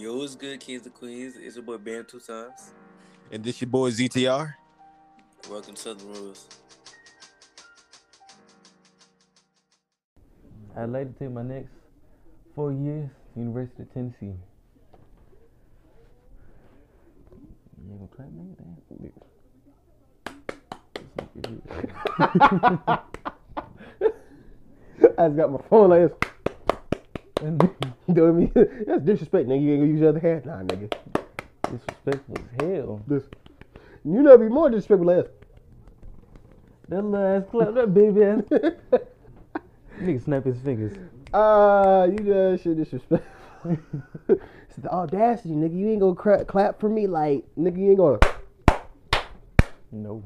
Yo, what's good, kings and queens? It's your boy Bam two times. And this your boy ZTR. Welcome to the rules. I'd like to take my next four years to University of Tennessee. You ain't gonna clap, nigga? I just got my phone like this. You know what I mean? That's disrespect, nigga. You ain't gonna use your other hand? Nah, nigga. Disrespectful as hell. This. You know, be more disrespectful this. That little ass clap, that baby ass. Nigga snap his fingers. Ah, you know that shit disrespectful. it's the audacity, nigga. You ain't gonna cra- clap for me like, nigga, you ain't gonna. No.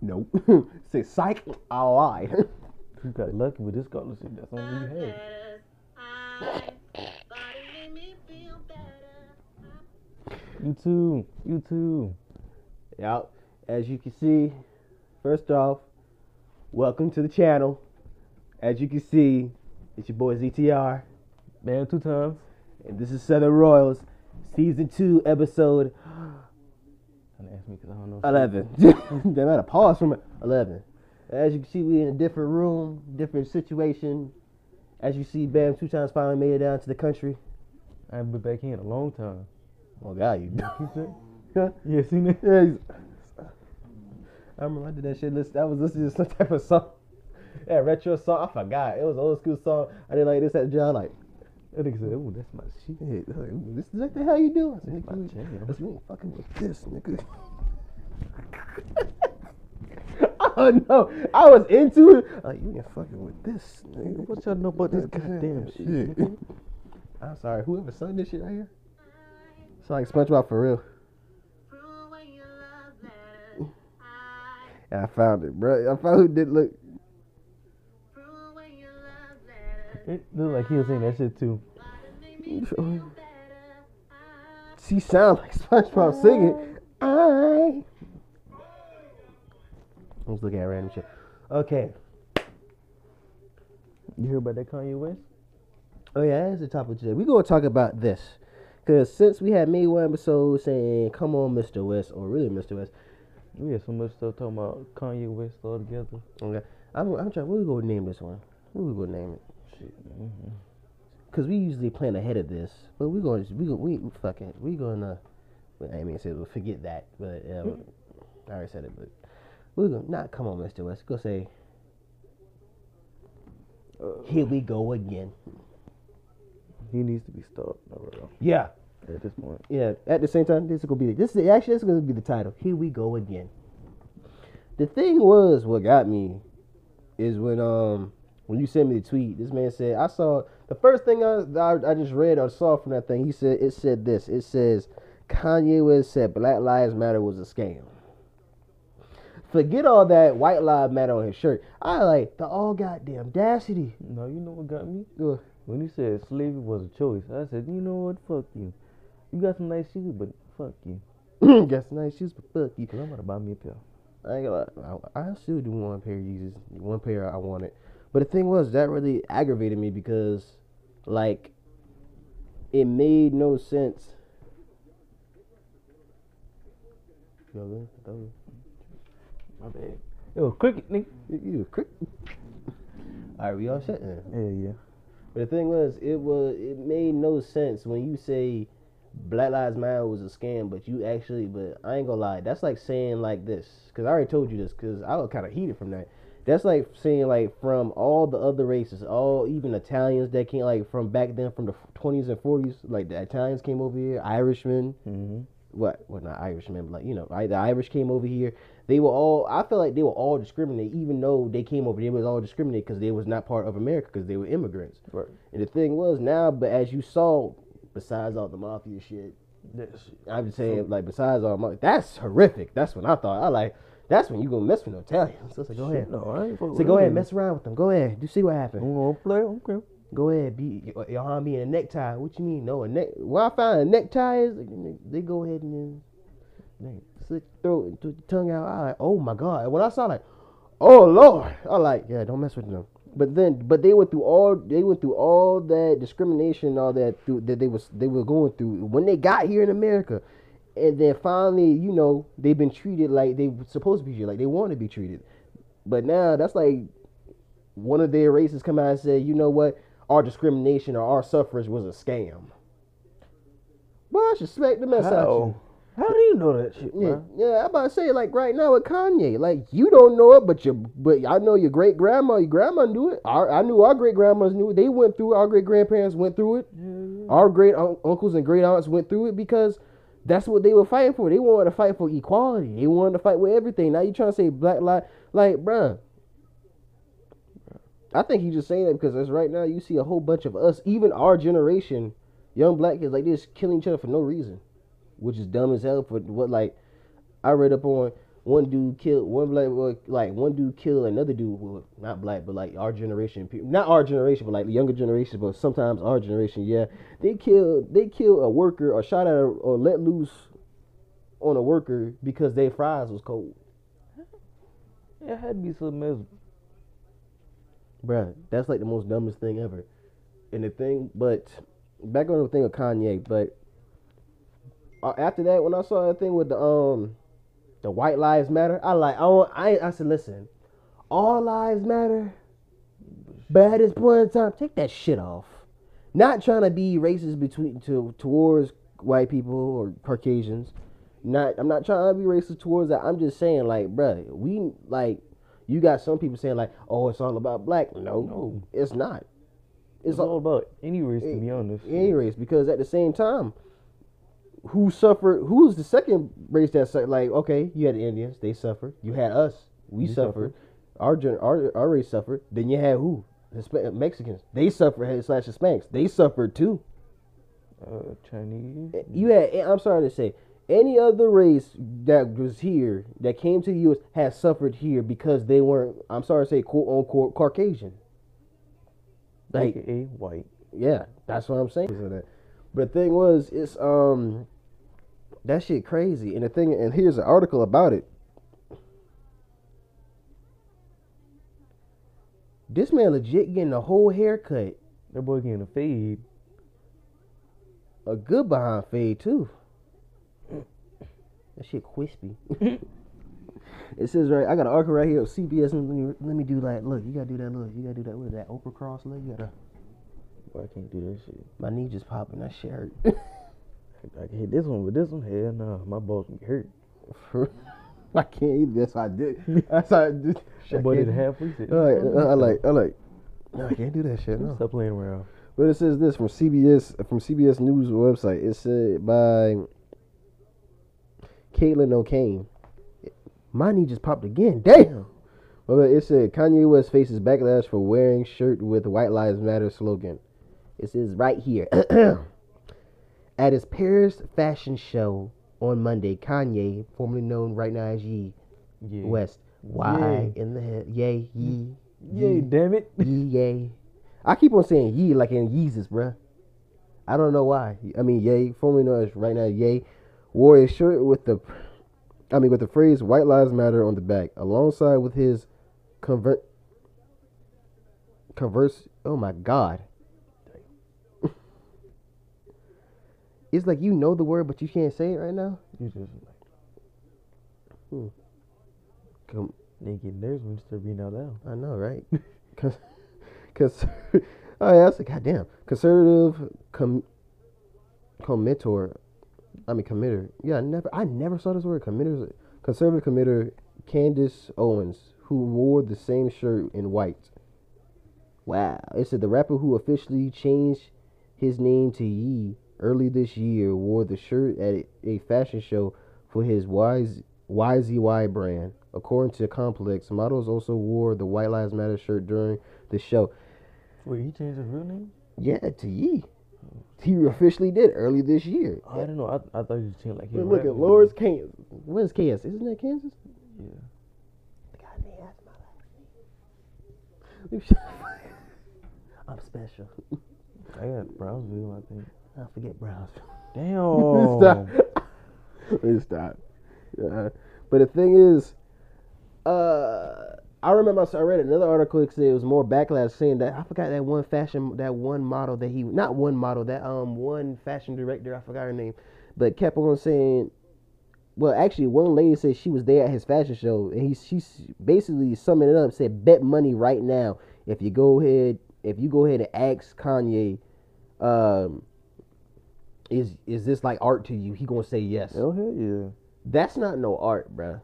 nope. Say psych, I'll lie. You got lucky with this scholarship. That's all you had. You too. You too. yep. As you can see, first off, welcome to the channel. As you can see, it's your boy ZTR, Man, two times. and this is Southern Royals, season two, episode Trying to ask me because I don't know. 11. then I had to pause from it. 11. As you can see, we in a different room, different situation. As you see, Bam two times finally made it down to the country. I haven't been back here in a long time. Oh, God, you You said? Huh? Yeah, seen it? Yeah, he's- I remember I did that shit. Listen, I was listening to some type of song. Yeah, retro song. I forgot. It was an old school song. I didn't like this at the job. Like, That nigga said, "Ooh, that's my shit." like, this is like the hell you do? I said, nigga, that's me fucking with this, nigga. oh no, I was into it. Like, you ain't fucking with this, nigga. What y'all know about this goddamn shit? I'm sorry. Whoever sung this shit right here. It's like SpongeBob for real. I found it, bro. I found who did look. It looked like he was saying that shit too. She sound like SpongeBob singing. I. Let's look at random shit. Okay. You hear about that Kanye West? Oh yeah, that's the topic today. We gonna talk about this, cause since we had made one episode saying "Come on, Mr. West" or really Mr. West, We had so much stuff talking about Kanye West all together. okay, I'm, I'm trying. What we gonna name this one? What we gonna name it? Shit. mhm. Cause we usually plan ahead of this, but we're gonna we gonna we fuck it. We gonna. I mean, say we'll forget that, but uh, I already said it. But we're gonna not come on, Mr. West. Go say. Here we go again. He needs to be stopped. No, no, Yeah. At this point, yeah. At the same time, this is gonna be this. Is, actually, this is gonna be the title. Here we go again. The thing was, what got me is when um when you sent me the tweet. This man said, "I saw the first thing I I, I just read or saw from that thing." He said it said this. It says Kanye West said Black Lives Matter was a scam. Forget all that White Lives Matter on his shirt. I like the all goddamn audacity. no. You know what got me? Ugh. When he said slavery was a choice, I said, you know what? Fuck you. You got some nice shoes, but fuck you. Guess nice shoes, but fuck you. Cause I'm about to buy me a pair. I ain't gonna I still do one pair of Yeezys, one pair I wanted. But the thing was, that really aggravated me because, like, it made no sense. You know what I mean? That was- My bad. It was cricket, nigga. You, you quick. All right, we all set then. Yeah, yeah. But the thing was, it was it made no sense when you say Black Lives Matter was a scam, but you actually, but I ain't gonna lie, that's like saying like this, because I already told you this, because I was kind of heated from that. That's like saying like from all the other races, all even Italians that came like from back then, from the twenties and forties, like the Italians came over here, Irishmen, Mm-hmm. what well not Irishmen, but like you know, I, the Irish came over here. They were all. I feel like they were all discriminated, even though they came over. They was all discriminated because they was not part of America because they were immigrants. Right. And the thing was now, but as you saw, besides all the mafia shit. I'm just saying, like besides all my, that's horrific. That's when I thought I like. That's when you gonna mess with no Italians. So I said, go ahead. No, I ain't So go ahead, mess around with them. Go ahead, do see what happened. I'm gonna play. Okay. Go ahead, be your your arm being a necktie. What you mean? No, a neck. Where I find a necktie is they go ahead and then slit your throat and put your tongue out. I like, oh my god. When I saw like, oh lord, I like, yeah, don't mess with them. But then, but they went through all they went through all that discrimination, and all that through, that they was they were going through when they got here in America, and then finally, you know, they've been treated like they were supposed to be treated, like they want to be treated. But now that's like one of their races come out and say, you know what, our discrimination or our suffrage was a scam. Well, I should smack the mess out you. How? Do you know that shit, Yeah, bro? yeah. I'm about to say like right now with Kanye, like you don't know it, but your but I know your great grandma, your grandma knew it. Our, I knew our great grandmas knew it. They went through. it. Our great grandparents went through it. Our great un- uncles and great aunts went through it because that's what they were fighting for. They wanted to fight for equality. They wanted to fight with everything. Now you trying to say black life, like, bruh. I think he's just saying that because as right now you see a whole bunch of us, even our generation, young black kids, like this killing each other for no reason, which is dumb as hell. For what like I read up on one dude killed one black boy, like one dude killed another dude, well, not black, but like our generation, people, not our generation, but like the younger generation, but sometimes our generation, yeah, they killed they killed a worker or shot at a, or let loose on a worker because their fries was cold. It had to be something else. Bruh, that's like the most dumbest thing ever. And the thing, but back on the thing of Kanye, but after that, when I saw that thing with the um the White Lives Matter, I like I don't, I I said, listen, all lives matter, but at this point in time, take that shit off. Not trying to be racist between to towards white people or Caucasians. Not I'm not trying to be racist towards that. I'm just saying like, bruh, we like you got some people saying like, oh, it's all about black. No, No. it's not. It's, It's all all about any race, to Eh, be honest. any race because at the same time, who suffered? Who's the second race that suffered? Like, okay, you had the Indians, they suffered. You had us, we We suffered. Our, our our race suffered. Then you had who? Hispa- Mexicans. They suffered slash Hispanics. They suffered too. Uh, Chinese. You had. I'm sorry to say, any other race that was here that came to the U.S. has suffered here because they weren't. I'm sorry to say, quote unquote Caucasian. Like, AKA white. yeah, that's what I'm saying. But the thing was, it's um, that shit crazy. And the thing, and here's an article about it. This man legit getting a whole haircut, That boy getting a fade. a good behind fade too. That shit crispy. it says right, I got an article right here of CBS. Let me, let me do like, look, you gotta do that. Look, you gotta do that. Is that? Oprah cross Look, You gotta. Boy, I can't do that shit. My knee just popping. That shit hurt. I can hit this one with this one. Hell no, my balls can get hurt. I can't either. this. I did. That's how I did. That boy did halfway. I like, I like, I like. No, I can't do that shit. No. Stop playing around. But it says this from CBS from CBS News website. It said by Caitlin O'Kane. My knee just popped again. Damn. Well, it said Kanye West faces backlash for wearing shirt with White Lives Matter slogan. It says right here. At his Paris fashion show on Monday, Kanye, formerly known right now as Ye Yeah. West, why in the hell, yay, ye, Yay, damn it. ye, yay. I keep on saying ye like in Yeezus, bruh. I don't know why. I mean, yay, formerly known as right now, yay, wore a shirt with the, I mean, with the phrase "White Lives Matter" on the back, alongside with his convert, converse. Oh my God. It's like you know the word, but you can't say it right now. You just like, hmm. come, they get nervous when start reading out loud. I know, right? Cause, cause, oh yeah, I said, goddamn, conservative com, committer. I mean, committer. Yeah, I never, I never saw this word. Committer, conservative committer Candace Owens, who wore the same shirt in white. Wow, it said the rapper who officially changed his name to Yee early this year wore the shirt at a, fashion show for his YZ, YZY brand. According to Complex, models also wore the White Lives Matter shirt during the show. Wait, he changed his real name? Yeah, to Yee. He officially did early this year. Oh, I didn't know. I, I thought he was changed like he Look at. Lawrence, Kansas. Where's Kansas? Isn't that Kansas? Yeah. God, man, that's my last name. I'm special. I got Brownsville, I think. I forget Browns. Damn. Stop. Stop. Uh, but the thing is, uh, I remember I read another article that said it was more backlash saying that I forgot that one fashion that one model that he not one model that um one fashion director I forgot her name, but kept on saying. Well, actually, one lady said she was there at his fashion show, and he she's basically summing it up. Said, "Bet money right now if you go ahead if you go ahead and ask Kanye, um, is is this like art to you? He gonna say yes. Oh hell yeah. That's not no art, bruh.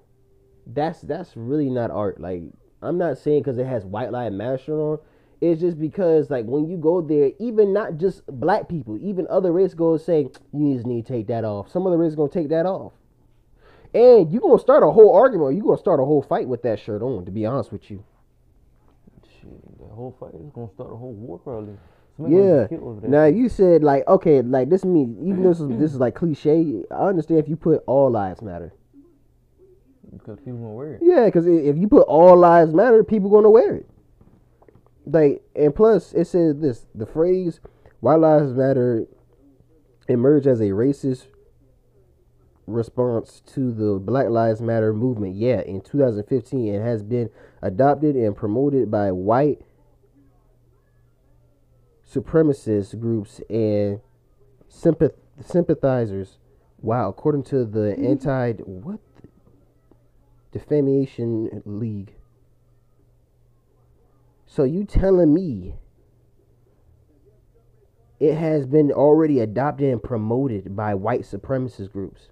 That's that's really not art. Like I'm not saying because it has white line master on. It's just because like when you go there, even not just black people, even other race go say you just need to take that off. Some other race gonna take that off, and you gonna start a whole argument. You gonna start a whole fight with that shirt on. To be honest with you, Shit, that whole fight is gonna start a whole war probably. Yeah. get killed over that Now you said like okay, like this mean even though this is, this is like cliche. I understand if you put all lives matter. because people gonna wear it. Yeah, because if you put all lives matter, people gonna wear it. Like, and plus, it says this: the phrase "white lives matter" emerged as a racist response to the Black Lives Matter movement. Yeah, in 2015, it has been adopted and promoted by white supremacist groups and sympath- sympathizers. Wow, according to the mm-hmm. anti what defamation league. So you telling me it has been already adopted and promoted by white supremacist groups?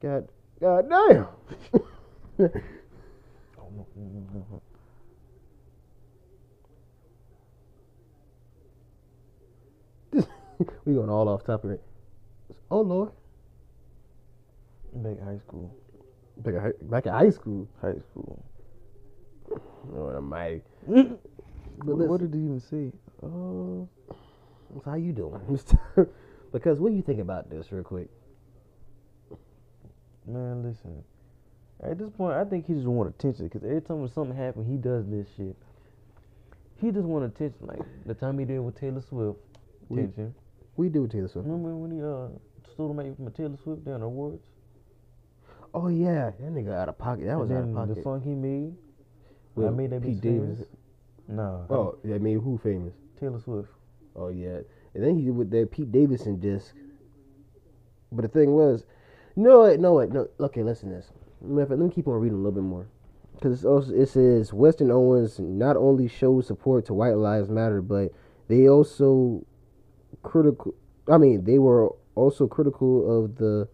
God, God damn. we going all off topic. Oh Lord, Back in high school. back in hi- back at high school. High school. Oh, I'm mighty. What, what did he even say? Uh, how you doing? Mister? because what do you think about this, real quick? man, listen. At this point, I think he just want attention because every time when something happens, he does this shit. He just want attention. Like the time he did with Taylor Swift, attention. We do with Taylor Swift. Remember when he uh stole the mic from Taylor Swift down the awards? Oh yeah, that nigga out of pocket. That was out of pocket. the song he made. I With made that Pete Davis. Nah. Oh, that made who famous? Taylor Swift. Oh yeah, and then he did with that Pete Davidson disc. But the thing was, no, what, no, what, no. Okay, listen to this. Matter of fact, Let me keep on reading a little bit more, because also it says Weston Owens not only showed support to White Lives Matter, but they also critical. I mean, they were also critical of the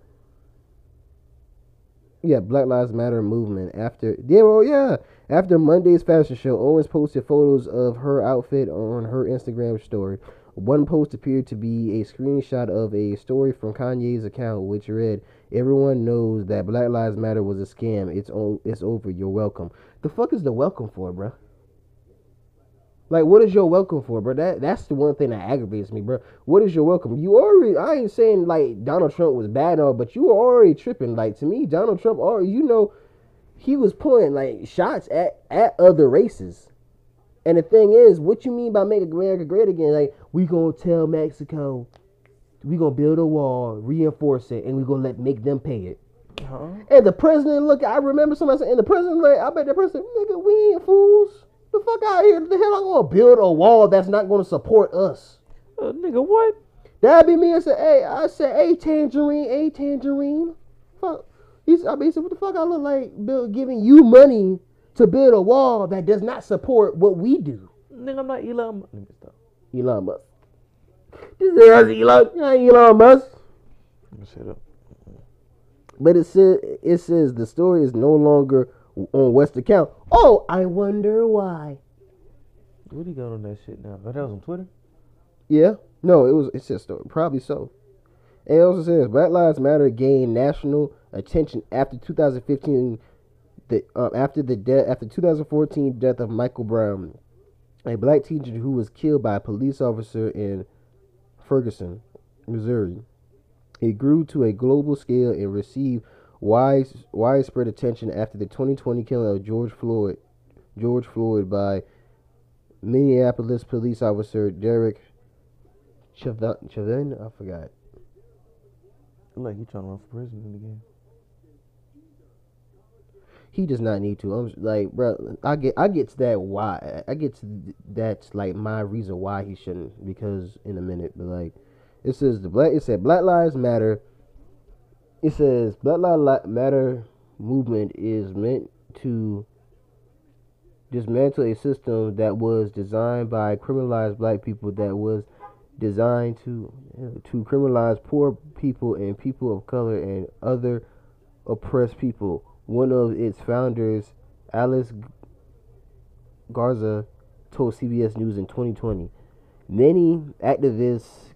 yeah Black Lives Matter movement after yeah well yeah after Monday's fashion show. Owens posted photos of her outfit on her Instagram story. One post appeared to be a screenshot of a story from Kanye's account, which read, "Everyone knows that Black Lives Matter was a scam. It's o- it's over. You're welcome." The fuck is the welcome for, bruh? Like, what is your welcome for, bro? That that's the one thing that aggravates me, bro. What is your welcome? You already, I ain't saying like Donald Trump was bad, or but you were already tripping. Like to me, Donald Trump, or you know, he was pointing like shots at at other races. And the thing is, what you mean by make America great again? Like we gonna tell Mexico, we gonna build a wall, reinforce it, and we gonna let make them pay it. Huh? And the president look, I remember somebody saying, and the president like, I bet the president, nigga, we ain't fools. The fuck out here. The hell I'm gonna build a wall that's not gonna support us. Uh, nigga, what? That'd be me I said, hey, I said, hey, tangerine, hey, tangerine. Fuck. He's, I mean, he said, what the fuck I look like build, giving you money to build a wall that does not support what we do? Nigga, I'm not Elon. Mu- Let me stop. Elon Musk. This is Elon, I ain't Elon Musk. Let me shut up. But it says it says the story is no longer on West account. Oh, I wonder why. What he got on that shit now? That was on Twitter. Yeah, no, it was. It's just. Probably so. And it also says Black Lives Matter gained national attention after 2015. The uh, after the death after 2014 death of Michael Brown, a black teacher who was killed by a police officer in Ferguson, Missouri. It grew to a global scale and received wide, widespread attention after the 2020 killing of George Floyd, George Floyd by Minneapolis police officer Derek Chauvin. I forgot. Like he trying to run for president again. he does not need to. I'm like, bro, I get, I get to that why. I get to that's like my reason why he shouldn't. Because in a minute, but like, it says the black. It said Black Lives Matter. It says Black Lives Matter movement is meant to dismantle a system that was designed by criminalized black people that was designed to to criminalize poor people and people of color and other oppressed people. One of its founders, Alice Garza, told CBS News in 2020. Many activists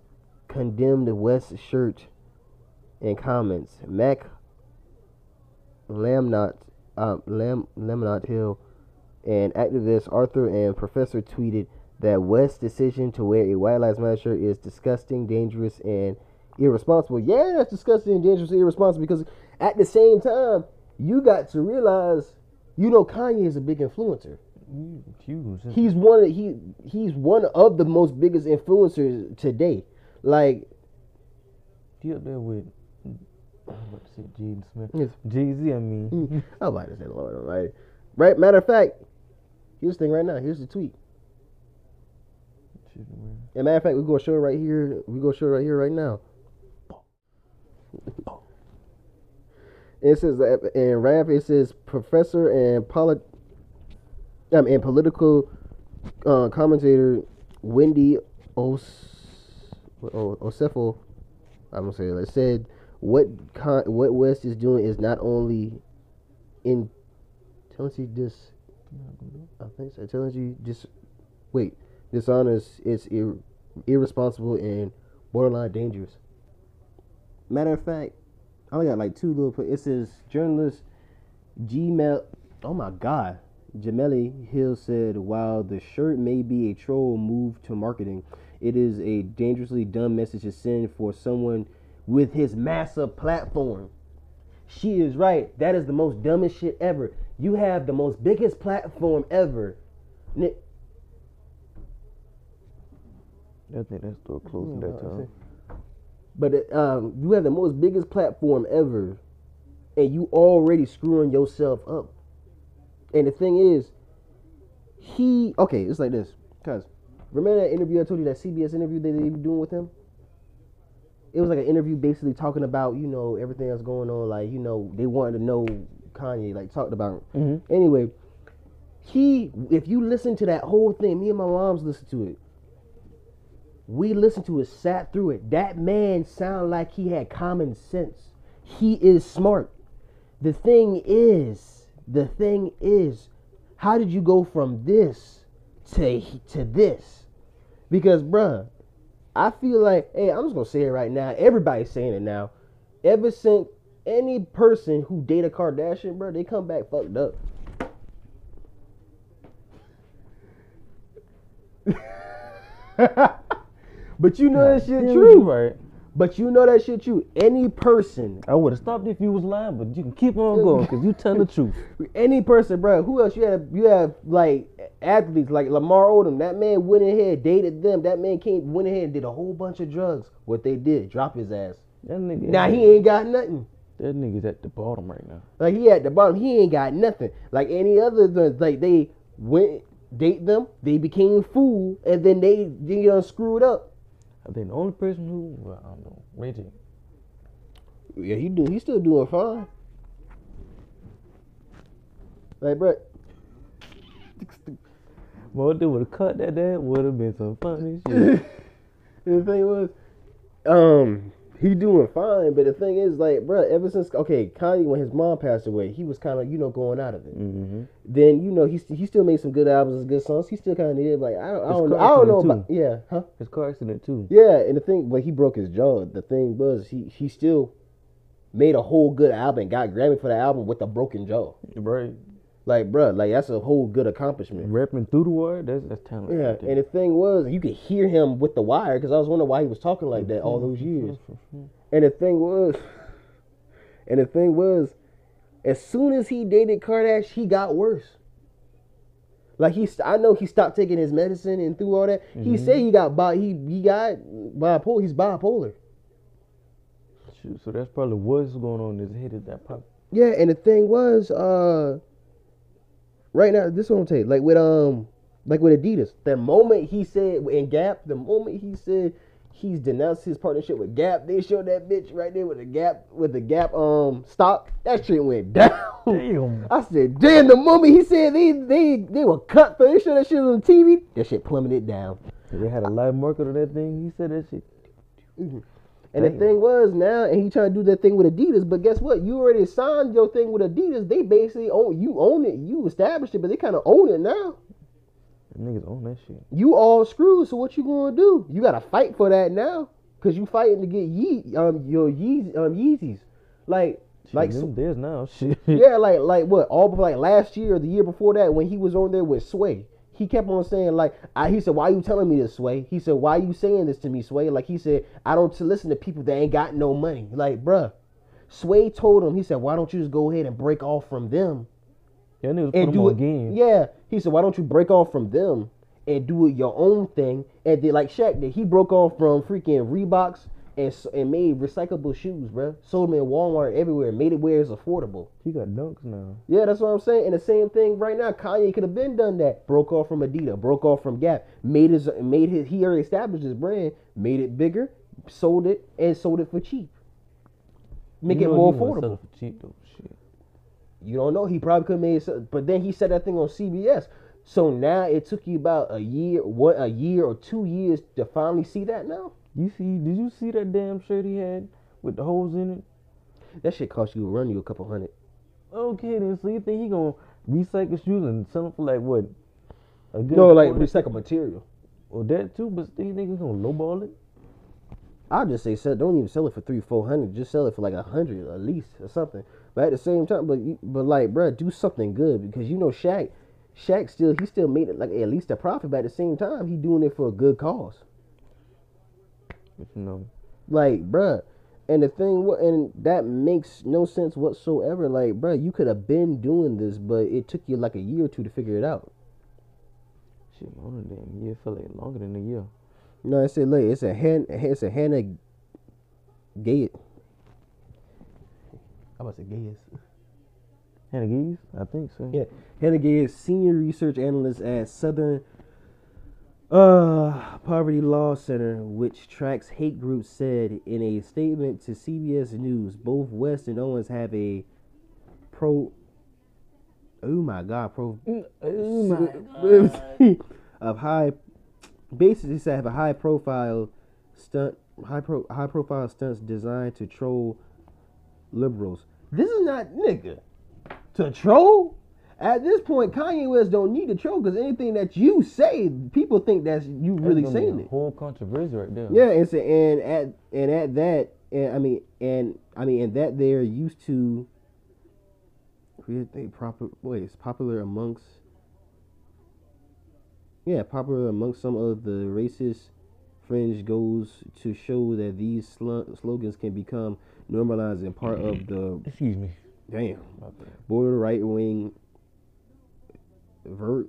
condemned West's shirt in comments. Mac Lamnot, uh, Lam, Lamnot Hill, and activist Arthur and Professor tweeted that West's decision to wear a White Lives Matter shirt is disgusting, dangerous, and irresponsible. Yeah, that's disgusting, dangerous, and irresponsible because at the same time, you got to realize, you know, Kanye is a big influencer. Huge. He's one of he he's one of the most biggest influencers today. Like He up there with. I'm about to say Jaden Smith. Yes. Jay Z, I mean. Mm. I'm about to say Lord Almighty. Right. Matter of fact, here's the thing right now. Here's the tweet. And matter of fact, we're gonna show it right here. We're gonna show it right here right now. It says that in rap, it says professor and polit, um, and political uh, commentator Wendy Os, O- Osefo, I'm gonna say. It said what con- what West is doing is not only in intelligently dis. I think so. Intelligently dis. Wait, dishonest. It's ir- irresponsible and borderline dangerous. Matter of fact, I only got like two little. put- It says journalist Gmail. Oh my God. Jemele Hill said, while the shirt may be a troll move to marketing, it is a dangerously dumb message to send for someone with his massive platform. She is right. That is the most dumbest shit ever. You have the most biggest platform ever. I think that's still close to that time. But um, you have the most biggest platform ever, and you already screwing yourself up. And the thing is, he okay. It's like this, cause remember that interview I told you that CBS interview that they be doing with him. It was like an interview basically talking about you know everything that's going on. Like you know they wanted to know Kanye like talked about. Mhm. Anyway, he if you listen to that whole thing, me and my mom's listened to it. We listened to it, sat through it. That man sounded like he had common sense. He is smart. The thing is, the thing is, how did you go from this to to this? Because, bruh, I feel like, hey, I'm just gonna say it right now. Everybody's saying it now. Ever since any person who dated Kardashian, bro, they come back fucked up. but you know that shit true. Right. But you know that shit you Any person, I would have stopped if you was lying, but you can keep on going because you tell the truth. any person, bro. Who else you have? You have like athletes like Lamar Odom. That man went ahead, dated them. That man came, went ahead and did a whole bunch of drugs. What they did, drop his ass. That nigga. Now he ain't got nothing. That nigga's at the bottom right now. Like he at the bottom, he ain't got nothing. Like any other, like they went date them, they became fool, and then they they done screwed up. I think the only person who, well, I don't know, Reggie. Yeah, he do. He's still doing fine. Like, bro, Well, they would have cut that, that would have been some funny shit. the thing was, um, he doing fine, but the thing is, like, bro, ever since okay, Kanye when his mom passed away, he was kind of you know going out of it. mm-hmm. Then you know he he still made some good albums good songs. He still kind of did like I don't I don't, car I don't know about yeah huh His car accident too. yeah and the thing but he broke his jaw. The thing was he he still made a whole good album, got Grammy for the album with a broken jaw. Right. Like, bro, like that's a whole good accomplishment. Rapping through the wire, that's that's talent. Yeah, right and the thing was, you could hear him with the wire because I was wondering why he was talking like that all those years. And the thing was, and the thing was, as soon as he dated Kardashian, he got worse. Like he, I know he stopped taking his medicine and through all that. He said he got bi, he he got bipolar. He's bipolar. Shoot, so that's probably what's going on in his head at that pop. Yeah, and the thing was, uh, right now, this is what I'm telling you. Like with um, like with Adidas, the moment he said in Gap, the moment he said he's denounced his partnership with Gap, they showed that bitch right there with the Gap with the Gap um stock. That shit went down. Damn. I said, damn. The moment he said they they they were cut for they showed that shit on TV, that shit plummeted down. They had a live market on that thing. He said that shit. And the thing was now, and he trying to do that thing with Adidas, but guess what? You already signed your thing with Adidas. They basically own you own it. You established it, but they kind of own it now. Them niggas own that shit. You all screwed. So what you gonna do? You gotta fight for that now, cause you fighting to get Ye um your Yeez um Yeezys, like Shit, like so- there's now. Shit. yeah like like what all like last year or the year before that when he was on there with Sway. He kept on saying like I, he said why you telling me this Sway? He said why you saying this to me Sway? Like he said I don't to listen to people that ain't got no money. Like bruh, Sway told him he said why don't you just go ahead and break off from them put and do it game. Yeah, he said, why don't you break off from them and do it your own thing? And then like Shaq did, he broke off from freaking Reeboks and and made recyclable shoes, bro. Sold them in Walmart everywhere, made it where it's affordable. He got dunks now. Yeah, that's what I'm saying. And the same thing right now, Kanye could have been done that. Broke off from Adidas, broke off from Gap, made his made his he already established his brand, made it bigger, sold it, and sold it for cheap. Make You it more he wanna sell affordable. it for cheap though. Shit. You don't know. He probably could have made some, but then he said that thing on CBS. So now it took you about a year, what a year or two years to finally see that now. You see? Did you see that damn shirt he had with the holes in it? That shit cost you run you a couple hundred. Okay, then. So you think he gonna recycle shoes and sell them for like what? A good No, like recycle material. Well, that too. But still, you think he's gonna lowball it? I'll just say sell, don't even sell it for three, four hundred. Just sell it for like a hundred at least or something. But at the same time, but you, but like, bruh, do something good because you know Shaq, Shaq still he still made it like at least a profit. But at the same time, he doing it for a good cause. But you know, Like, bruh. And the thing, wa- and that makes no sense whatsoever. Like, bruh, you could have been doing this, but it took you like a year or two to figure it out. shit, more than damn year. Felt like longer than a year. No, I said, like, it's a hand. it's a Hannah Gay. I about to say Gayes. Hannah Geese? I think so. Yeah, Hannah Gayes, senior research analyst at Southern uh, Poverty Law Center, which tracks hate groups, said in a statement to CBS News, both West and Owens have a pro. Oh my God, pro. of high, basically said have a high profile stunt, high pro, high profile stunts designed to troll liberals. This is not nigga to troll. At this point, Kanye West don't need to troll because anything that you say, people think that's you That's really saying a it. Whole controversy right there. Yeah, and so, and at and at that, and I mean, and I mean, and that they're used to. create a proper wait, it's popular amongst. Yeah, popular amongst some of the racist fringe goes to show that these sl- slogans can become normalized and part of the Excuse me. damn border right wing ver-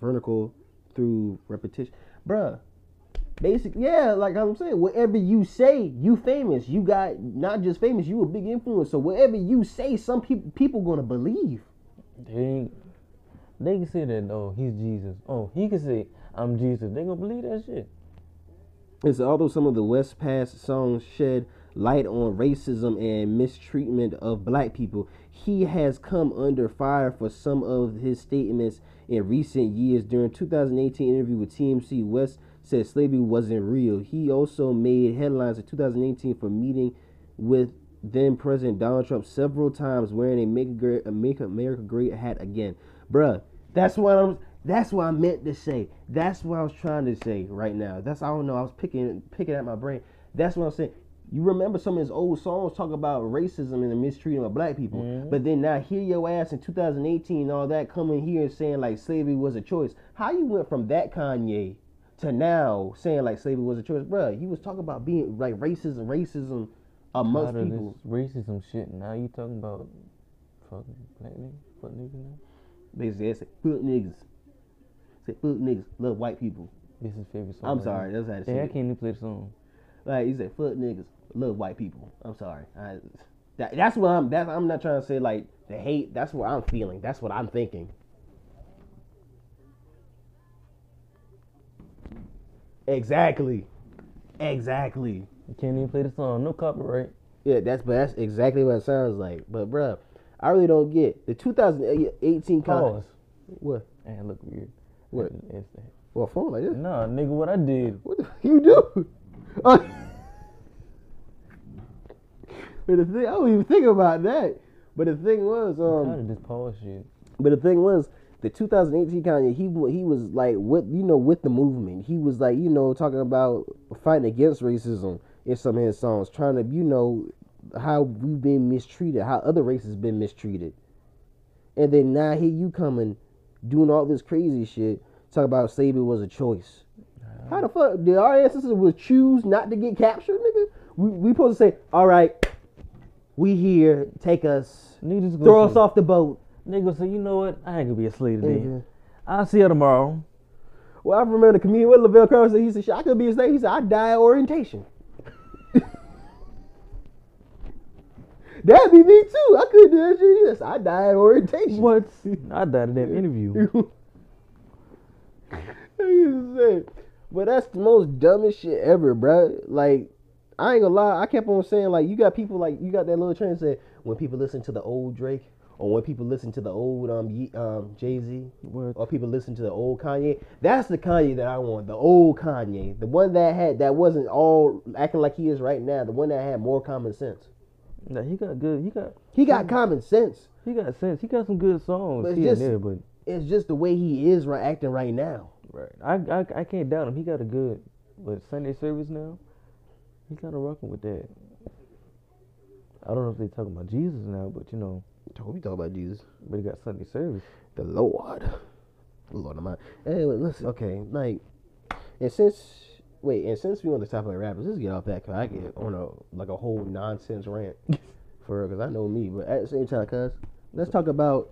vertical through repetition. Bruh. Basically, yeah, like I'm saying, whatever you say, you famous. You got not just famous, you a big influence. So whatever you say, some people people gonna believe. They they can say that oh he's Jesus. Oh he can say I'm Jesus. They gonna believe that shit. It's although some of the West Past songs shed light on racism and mistreatment of black people, he has come under fire for some of his statements in recent years. During 2018 interview with TMZ, West said slavery wasn't real. He also made headlines in 2018 for meeting with then President Donald Trump several times wearing a Make, Great, Make America Great hat again. Bruh, that's what I'm that's what I meant to say. That's what I was trying to say right now. That's I don't know. I was picking picking at my brain. That's what I'm saying. You remember some of his old songs talk about racism and the mistreatment of black people, Mhm. but then now hear your ass in 2018 and all that coming here and saying like slavery was a choice. How you went from that Kanye to now saying like slavery was a choice, bro? He was talking about being like racism, racism amongst people. racism shit. Now you talking about fucking black niggas, fuck niggas now. Basically, say fuck niggas. Say fuck niggas, love white people. This is favorite song. I'm right sorry, now. that's how to say Hey, I can't even play the song. Like he said, fuck niggas, love white people. I'm sorry. I, That, that's what I'm. That's I'm not trying to say like the hate. That's what I'm feeling. That's what I'm thinking. Exactly. Exactly. You can't even play the song. No copyright. Yeah, that's but that's exactly what it sounds like. But bruh, I really don't get the 2018 con- Pause. What? Man, look weird. What? What phone like this? Nah, nigga, what I did. What the you do? But the thing, I don't even think about that. But the thing was, um, of this pause shit. but the thing was, the 2018 Kanye, he he was like with you know with the movement. He was like you know talking about fighting against racism in some of his songs, trying to you know how we've been mistreated, how other races been mistreated, and then now here you coming, doing all this crazy shit, talk about slavery was a choice. How the fuck did our ancestors would choose not to get captured, nigga? We we supposed to say, all right, we here, take us, Nigga just go throw us off the boat. Nigga say, you know what? I ain't gonna be a slave today. Mhm. I'll see you tomorrow. Well, I remember the comedian with Lavelle Crawford said, he said, I could be a slave. He said, I die at orientation. That'd be me too. I couldn't do that shit. Yes, I die at orientation. What? I died in that interview. But that's the most dumbest shit ever, bro. Like, I ain't gonna lie. I kept on saying, like, you got people like you got that little trend that when people listen to the old Drake or when people listen to the old um Ye- um Jay Z or people listen to the old Kanye. That's the Kanye that I want. The old Kanye, the one that had that wasn't all acting like he is right now. The one that had more common sense. Nah, he got good. He got He got common sense. he got sense. He got some good songs But it's here just- and there, but It's just the way he is right acting right now. right. I, I I can't doubt him. He got a good but Sunday service now. He kind of rocking with that. I don't know if they talking about Jesus now, but you know, We talk about Jesus. but he got Sunday service. the Lord. The Lord of mine. Hey, listen, okay, like, and since wait, and since we on the topic of rappers, let's get off that because I get on a like a whole nonsense rant for real because I know me. But at the same time, cuz let's talk about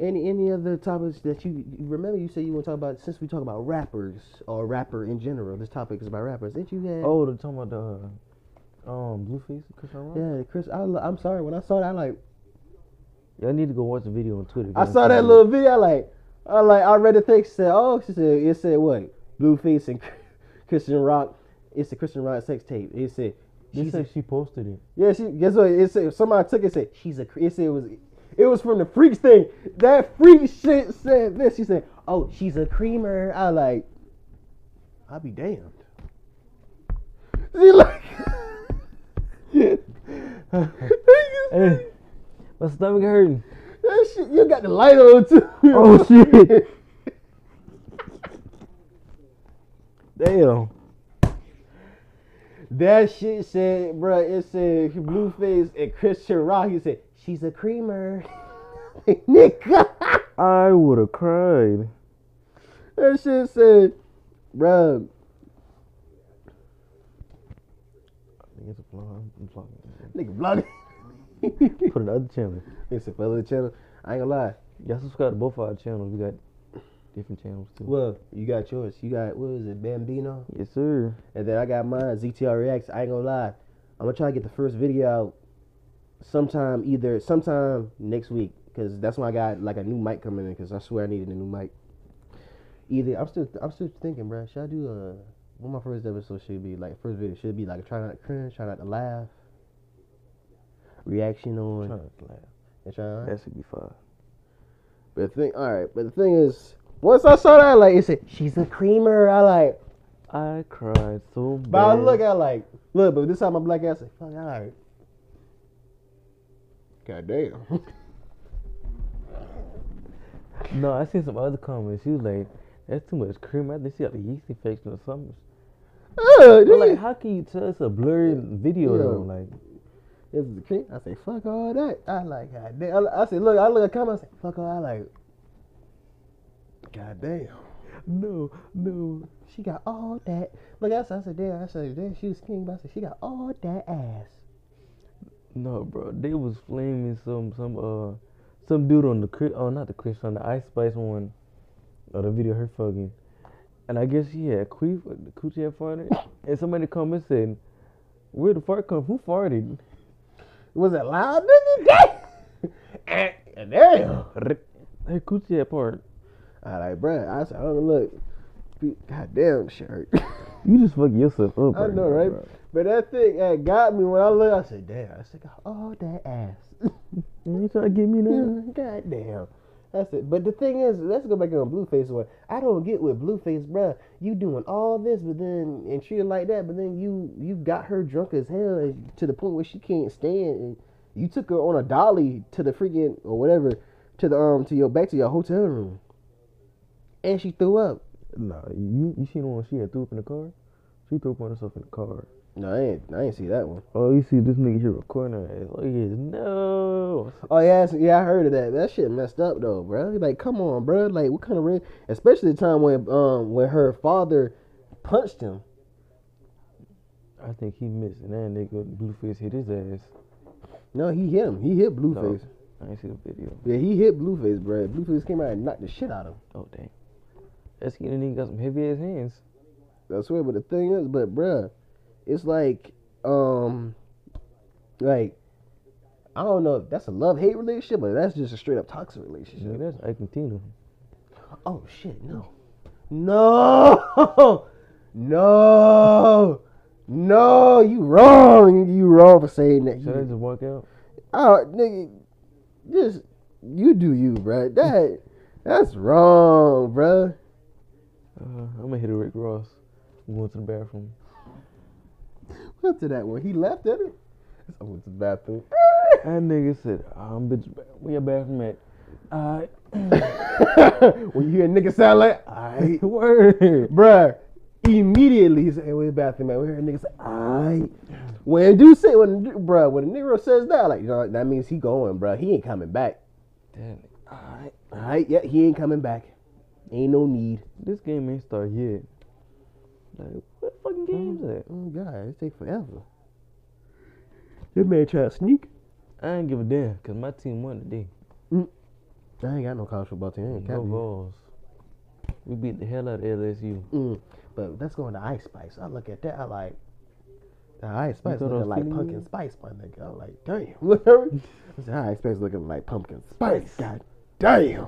any any other topics that you, remember. You said you want to talk about since we talk about rappers or rapper in general. This topic is about rappers. Did you have? Oh, they're talking about the uh, um Blueface, Chris Rock. yeah, Chris. I, I'm sorry when I saw that. I like Y'all need to go watch the video on Twitter. I saw that little video. I like, I like, I read the text. Said, oh, she said it said what? Blueface and Chrisean Rock. It's the Chrisean Rock sex tape. It said, She said she posted it. yeah. She guess what? It said somebody took it. Said she's a. It said it was. It was from the freaks thing. That freak shit said this. She said, "Oh, she's a creamer." I like. I'll be damned. She like. Hey, my stomach hurting. That shit, you got the light on too. Oh, shit. Damn. That shit said, bruh, it said Blueface and Chrisean Rock. He said, she's a creamer. Nigga. I would have cried. That shit said, bruh. It's a vlog. I'm vlogging. Nigga vlogging. Put another other channel. it's a fellow channel. I ain't gonna lie. Y'all subscribe to both of our channels. We got different channels too. Well, you got yours. You got, what was it, Bambino? Yes, sir. And then I got mine, ZTR Reacts. I ain't gonna lie. I'm gonna try to get the first video out sometime, either sometime next week. Cause that's when I got like a new mic coming in. Cause I swear I needed a new mic. Either I'm still I'm still thinking, bro. Should I do a what my first episode should be like? First video should be like try not to cringe, try not to laugh, reaction on, Try not to laugh. and try. That should be fine. But the thing, all right. But the thing is, once I saw that, like it said, she's a creamer. I like. I cried so bad. But I look at like, look, but this time my black ass like, fuck, all right. God damn. No, I seen some other comments. She was like, "That's too much cream." I think she got a yeast infection or something. But like, how can you tell it's a blurry video Yeah. though? Like, This is the cream. I say, fuck all that. I like, God damn. I, I say, look, I look at comments. I say, fuck all. I like, God damn. no, no. She got all that. Look, I said, I said, damn. I said, damn, she was skinny, but I said, she got all that ass. No, bro, they was flaming some some uh some dude on the Chri- oh not the Chris on the Ice Spice one, or the video her fucking, and I guess she had queef the coochie had farted, and somebody come and said, "Where the fart come? Who farted?" Was it loud, nigga? Damn. Hey, coochie that part. I like, bro, I said, oh look, God damn, shit. You just fucking yourself up. I know, now, right? bro. But that thing that got me when I looked. I said, damn. I said, oh, that ass. You trying to get me now? God damn. That's it. But the thing is, let's go back on Blueface one. I don't get with Blueface, bruh. You doing all this, but then and treat her like that, but then you you got her drunk as hell and to the point where she can't stand, and you took her on a dolly to the freaking or whatever to the um to your back to your hotel room, and she threw up. Nah, you you seen the one she had threw up in the car? She threw up on herself in the car. No, I ain't I ain't see that one. Oh, you see this nigga here recording her ass. Oh, yes, no. Oh yeah, I- yeah, I heard of that. That shit messed up though, bro. Like, come on, bro. Like, what kind of ring? Especially the time when um when her father punched him. I think he missed, and that nigga Blueface hit his ass. No, he hit him. He hit Blueface. I ain't see the video. Yeah, he hit Blueface, bro. Blueface came out and knocked the shit out of him. Oh, dang. That skinny nigga got some heavy ass hands. That's swear, but the thing is, but bruh, it's like, um, like, I don't know if that's a love hate relationship, but that's just a straight up toxic relationship. Nigga, that's Oh shit, no, no, no, no, you wrong, you wrong for saying that. Should I You, just walk out? oh, nigga, just you do you, bruh. That that's wrong, bruh. Uh, I'm gonna hit a Rick Ross. I'm going to the bathroom. To that one, he left at it. I went to the bathroom. That nigga said, um, bitch, where your bathroom at? Uh, when you hear a nigga sound like, alright, word. bruh, immediately he said, hey, where your bathroom at? We hear a nigga say, alright. When do say, when, bruh, when a nigga says that, like, you know, that means he going, bruh. He ain't coming back. Damn, alright. Alright, yeah, he ain't coming back. Ain't no need. This game ain't started yet. Like, fucking game is that? Oh, God, it take forever. This man try to sneak. I ain't give a damn, cause my team won today. I ain't got no college football team. I ain't No balls. We beat the hell out of LSU. Mm. But let's go into Ice Spice. I look at that, I like, the Ice Spice looking like pumpkin spice, my nigga. I'm like, damn. Whatever. I said, Ice Spice looking like pumpkin spice. God damn.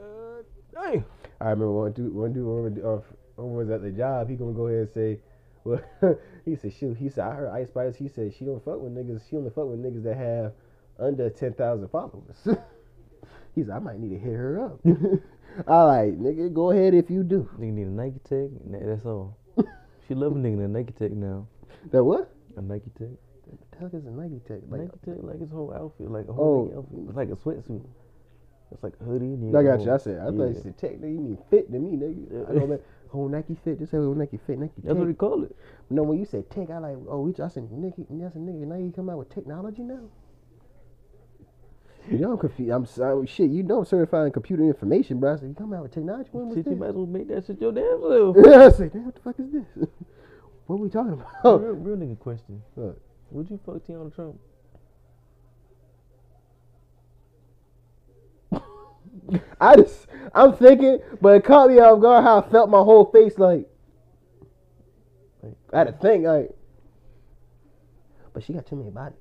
Uh, Dang. I remember one dude, one dude over, uh, was at the job. He gonna go ahead and say, well, he said, shoot. He said, I heard Ice Spice. He said she don't fuck with niggas. She only fuck with niggas that have under ten thousand followers. he said, I might need to hit her up. I like, nigga, go ahead if you do. Nigga need a Nike tech, that's all. she love a nigga in a Nike tech now. That what? A Nike tech. The hell is a Nike tech? Like, Nike tech, like his whole outfit, like a whole Oh. outfit. It's like a sweatsuit. It's like a hoodie. And I got you. I said, I thought you said tech. Nigga, you mean fit to me, nigga. I know that whole Nike fit. This oh, whole Nike fit, Nike That's what he call it. No, when you say tech, I like, oh, we, I said, Nike, that's a nigga. Nike come out with technology now. You know I'm confused. I'm sorry. Shit, you know I'm certified in computer information, bro. I said, you come out with technology? When was Shit, you might as well make that shit your damn self. I said, damn, what the fuck is this? what are we talking about? real, real nigga question. What? Would you fuck Tiana Trump? I just, I'm thinking, but it caught me off guard how I felt my whole face like. I had to think like. But she got too many bodies.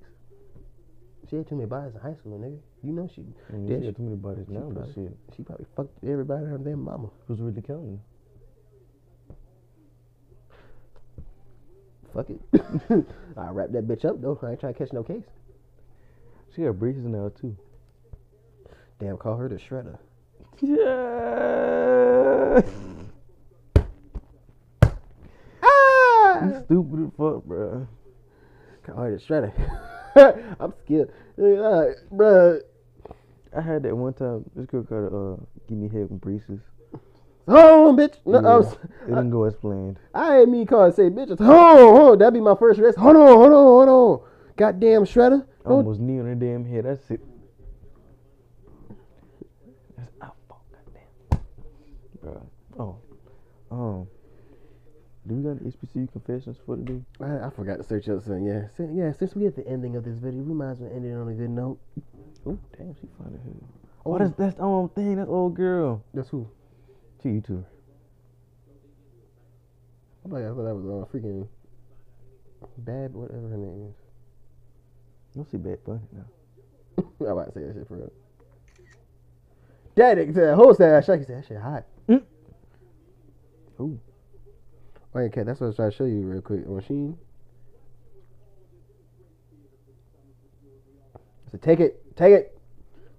She had too many bodies in high school, nigga. You know she. I mean, Yeah, she got too many bodies now, but shit. She probably fucked everybody her damn mama. Who's really counting? Fuck it. I wrap that bitch up though. I ain't trying to catch no case. She got braces now too. Damn, call her the shredder. Yeah. Ah! you stupid as fuck, bro. Call her the shredder. I'm scared. Uh, bruh. I had that one time. This girl tried to uh, give me head with braces. Hold on, bitch. No, I, was, It didn't go as planned. I ain't mean call and say bitch. Hold on. That'd be my first rest. Hold on, hold on, hold on. Goddamn shredder. I almost knee on her damn head. That's it. That's out. Goddamn. Bro. Oh. Um. Do we got any HBCU confessions for today? I, I forgot to search up something. Yeah, Si- yeah. Since we at the ending of this video, we might as well end it on a good note. Oh, damn, she hell. Oh, Oh, that's that's the um thing. That's old girl. that's who? She you too. I thought, I thought that was uh, freaking bad, whatever her name is. Don't see Bad Bunny now. I'm about to say that shit for real. That nigga said, whole said, Shaq said, that shit hot. Ooh. Oh, yeah, cat, that's what I was trying to show you real quick. Machine. So take it, take it.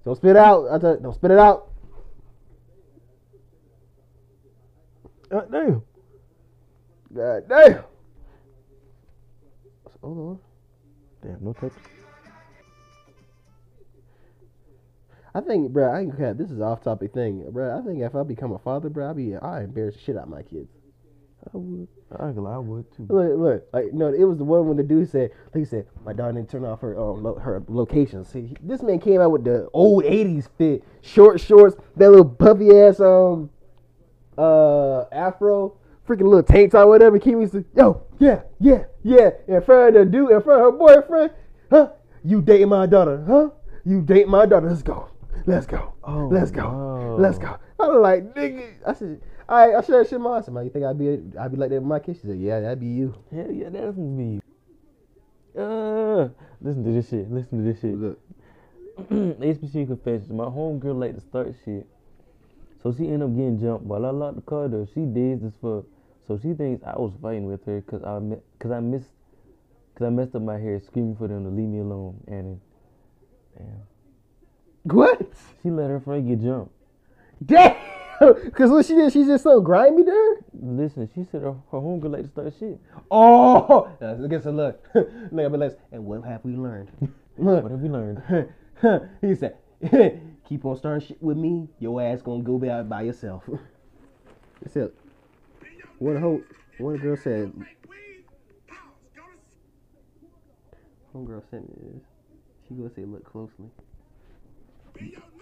Don't spit it out. I said, don't spit it out. God damn. God damn. Hold on. Damn, no touch. I think, bro, I ain't cat. This is off topic thing, bro. I think if I become a father, bro, I'll be, I embarrass the shit out of my kids. I would. I I would too. Look, look, like no, it was the one when the dude said, like he said, my daughter didn't turn off her um, lo- her location. See, he- this man came out with the old '80s fit, short shorts, that little puffy ass um uh afro, freaking little tank top, whatever. Kim used to, yo, yeah, yeah, yeah, in front of the dude, in front of her boyfriend, huh? You dating my daughter, huh? You date my daughter? Let's go, let's go, Oh, let's go, no. let's go. I was like, nigga, I said. I I share that shit my wife. I said, man, you think I'd be I'd be like that with my kids? She said, yeah, that'd be you. Hell yeah, that's gonna be you. Uh, listen to this shit. Listen to this shit. Look. HBC confessions. My homegirl like to start shit. So she ended up getting jumped while I locked the car door. She dazed as fuck. So she thinks I was fighting with her cause I cause I missed cause I messed up my hair screaming for them to leave me alone. And damn. What? She let her friend get jumped. Damn! Because what she did, she just so grimy there? Listen, she said her, her homegirl like to start shit. Oh! That's- Look at some look. look at me, let's, and what have we learned? What have we learned? he said, keep on starting shit with me, your ass gonna go by, by yourself. He said, one, ho- one girl said, one girl sent me this. She gonna say, look closely.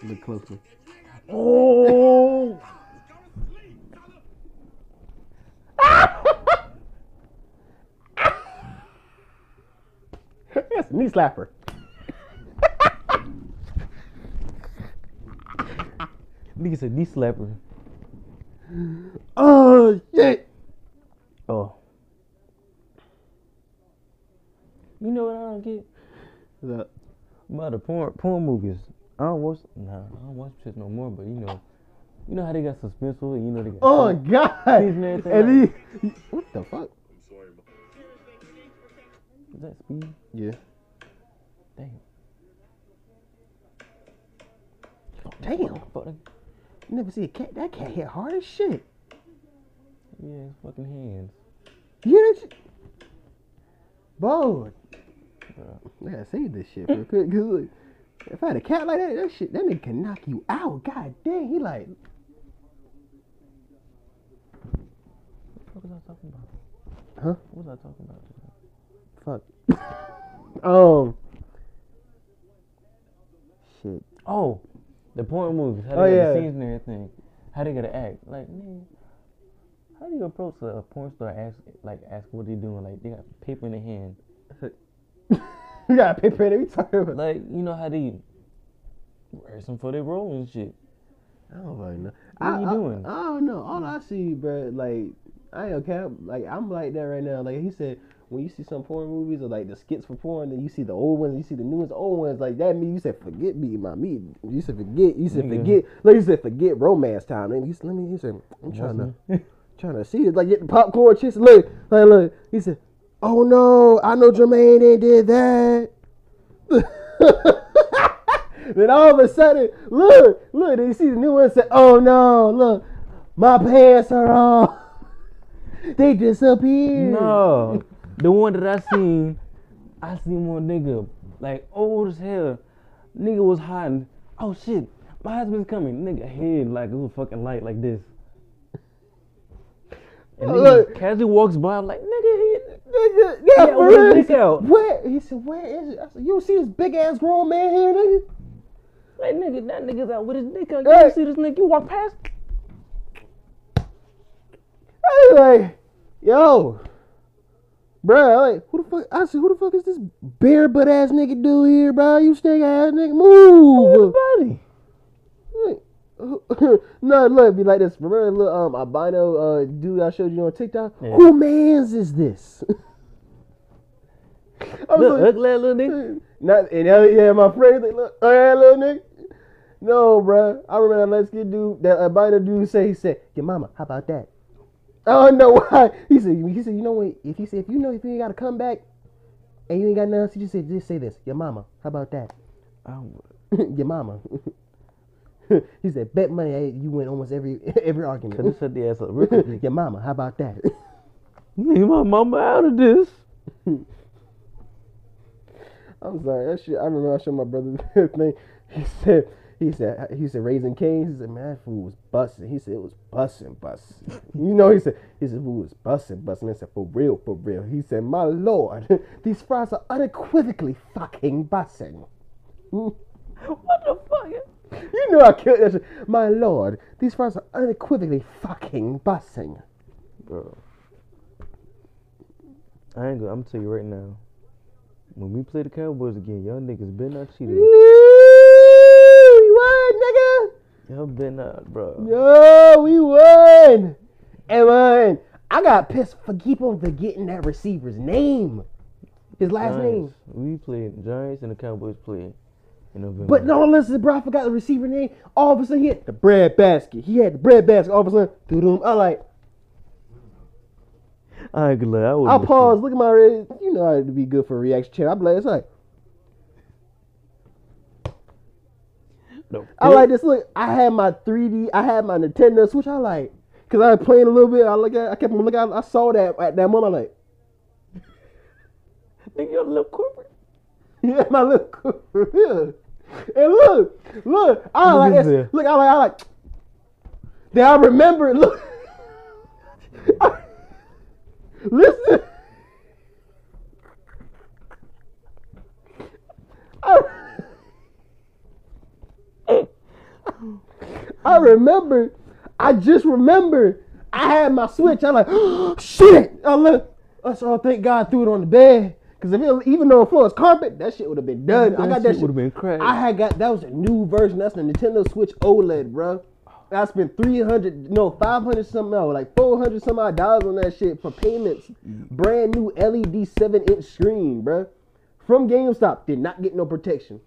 Look closely. Oh! That's a knee slapper. Nigga said knee slapper. Oh, shit! Oh. You know what I don't get? The porn porn movies. I don't watch nah, I don't watch shit no more, but you know you know how they got suspenseful and you know they got Oh, God! Everything And he, what the fuck? Is that speed? Yeah. Damn. Damn. You never see a cat. That cat hit hard as shit. Yeah, his fucking hands. You shit? Bro. I gotta save this shit real quick. Cause look, if I had a cat like that, that shit, that nigga can knock you out. God dang, he like, What was I talking about? Huh? What was I talking about? fuck. um. Shit. Oh, the porn movies. How they Oh, got yeah. the scenes and everything. How they gotta act. Like, man, how do you approach a porn star ask like ask what they doing? Like they got paper in their hand. You gotta paper in it. We talking about. Like, you know how they rehearsing for their role and shit. I don't fucking know. What are you I- doing? I, don't know. All I see, bro, like I ain't okay. Like I'm like that right now. Like he said, when you see some porn movies or like the skits for porn, then you see the old ones, you see the new ones, the old ones. Like that Me, you said forget me, my me. You said forget. You said Nigga. forget. Like you said forget romance time. And you said, let me. He said I'm trying to trying to see it. Like get the popcorn chips. Look, like look. He said, oh no, I know Jermaine ain't did that. then all of a sudden, look, look, they see the new one say, oh no, look, my pants are off. they disappeared. No, the one that I seen, I seen one nigga like old as hell. Nigga was hiding. Oh shit, my husband's coming. Nigga head like it was fucking light like this. And nigga Look. casually walks by. I'm like nigga, Nigga, yeah, yeah, for with real. out. Where? He said, where is it? I said, you see this big ass grown man here, nigga? like nigga, that nigga's out with his dick out. You Hey. see this nigga? You walk past. I like, yo, bruh, like, who the fuck? I said, who the fuck is this bare butt ass nigga do here, bro? You stink ass nigga, move. Everybody. no, look, be like this. Remember the little um albino uh dude I showed you on TikTok? Yeah. Who man's is this? I was Look, like, ass little nigga. Not and uh, yeah, my friend, they look, yeah, little nigga. No, bruh. I remember that let's get dude that albino dude say he said, Your mama, how about that? I don't know why. He said he said, you know what, if he said if you know if you ain't gotta come back and you ain't got nothing else, he just said just say this, Your mama, how about that? I, Your mama. he said, Bet money eh, you win almost every every Cause this argument. shut the ass up real quick. Your mama, how about that? Leave my mama out of this. I'm sorry. That shit. I remember I showed my brother the thing. He said. He said. He said Raising Cane's. He said, man, that food was busting. He said it was busting, busting. You know. He said. He said food was busting, busting. I said for real, for real. He said, my lord, these fries are unequivocally fucking busting. What the fuck? You know I killed that shit. My lord, these fries are unequivocally fucking busting. Bro. I ain't gonna, I'm gonna tell you right now. When we play the Cowboys again, y'all niggas better not cheat us. Woo! What, nigga? Y'all better not, bro. Yo, we won. And man, I got pissed for keep on forgetting that receiver's name. His last name. We played Giants and the Cowboys played in November. But no, listen, bro, I forgot the receiver name. All of a sudden, he had the bread basket. He had the bread basket. All of a sudden, doo I'm like, I ain't gonna lie. I I pause, look at my red. You know how to be good for a reaction channel. I'm like, it's like, No. I like this. Look, I had my 3D, I had my Nintendo Switch. I like, cause I was playing a little bit. I look at, I kept looking. I saw that at that moment. I'm like, Think you're a little corporate. Yeah, my little yeah. And look, look, I Look like this. Look, I like, I like. Then I remember. Look, listen. I, I remember. I just remember. I had my switch. I'm like, shit. I look. I saw. Thank God, threw it on the bed. Cause if it, even though the floor is carpet, that shit would have been done. I got that shit would have been crazy. I had got that was a new version. That's the Nintendo Switch OLED, bro. I spent three hundred, no, five hundred something, no, like four hundred some odd dollars on that shit for payments. Brand new LED seven inch screen, bro. From GameStop, did not get no protection,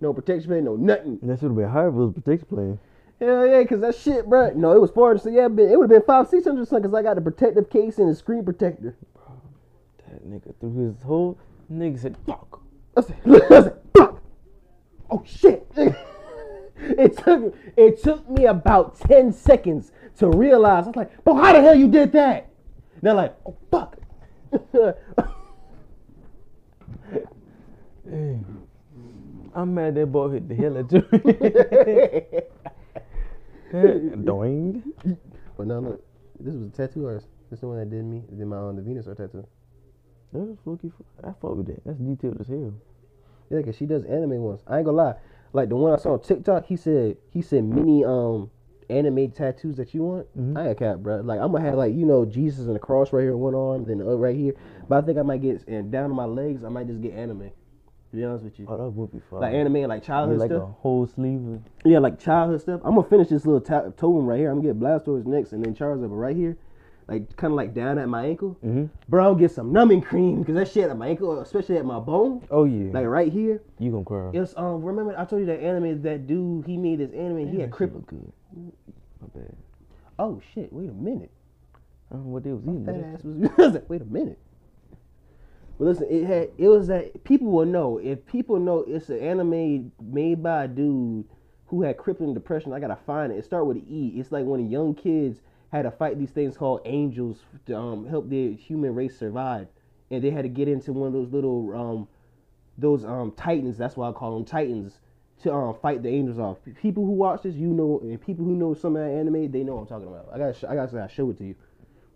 no protection plan, no nothing. that should have been higher if it was protection plan. Hell yeah, cause that shit, bro. No, it was four hundred. So yeah, it would have been five, six hundred something. Cause I got the protective case and the screen protector. That nigga threw his whole nigga said fuck. I said, I said, fuck. Oh shit. it took it took me about 10 seconds to realize. I was like, but how the hell you did that? And they're like, oh fuck. I'm mad that ball hit the hell of me. Doing. but no, look, this was a tattoo artist. This is the one that did me, did my on the Venusaur tattoo. That was fluky. I fuck with that. That's detailed as hell. Yeah, cause she does anime ones. I ain't gonna lie. Like the one I saw on TikTok, he said he said many um anime tattoos that you want. Mhm. I ain't cap, bro. Like I'm gonna have like you know Jesus and the cross right here on one arm, then the other right here. But I think I might get and down to my legs. I might just get anime. To be honest with you, Oh, that would be fun. like anime, and like childhood like stuff. a whole sleeve. Of, Yeah, like childhood stuff. I'm gonna finish this little ta- totem right here. I'm gonna get Blastoise next, and then Charizard right here, like kind of like down at my ankle. mm-hmm. Bro, I'll get some numbing cream because that shit at my ankle, especially at my bone, Oh yeah. like right here. you gonna cry. It's um. Remember I told you that anime that dude he made this anime. he had crippled. good. My bad. Oh shit! Wait a minute. I don't know what they was eating. That ass was. I was like, wait a minute. But listen, it had it was that people will know if people know it's an anime made by a dude who had crippling depression. I gotta find it. It start with E. It's like when the young kids had to fight these things called angels to um, help the human race survive, and they had to get into one of those little um those um titans. That's why I call them titans to um fight the angels off. People who watch this, you know, and people who know some of that anime, they know what I'm talking about. I gotta sh- I gotta I show it to you.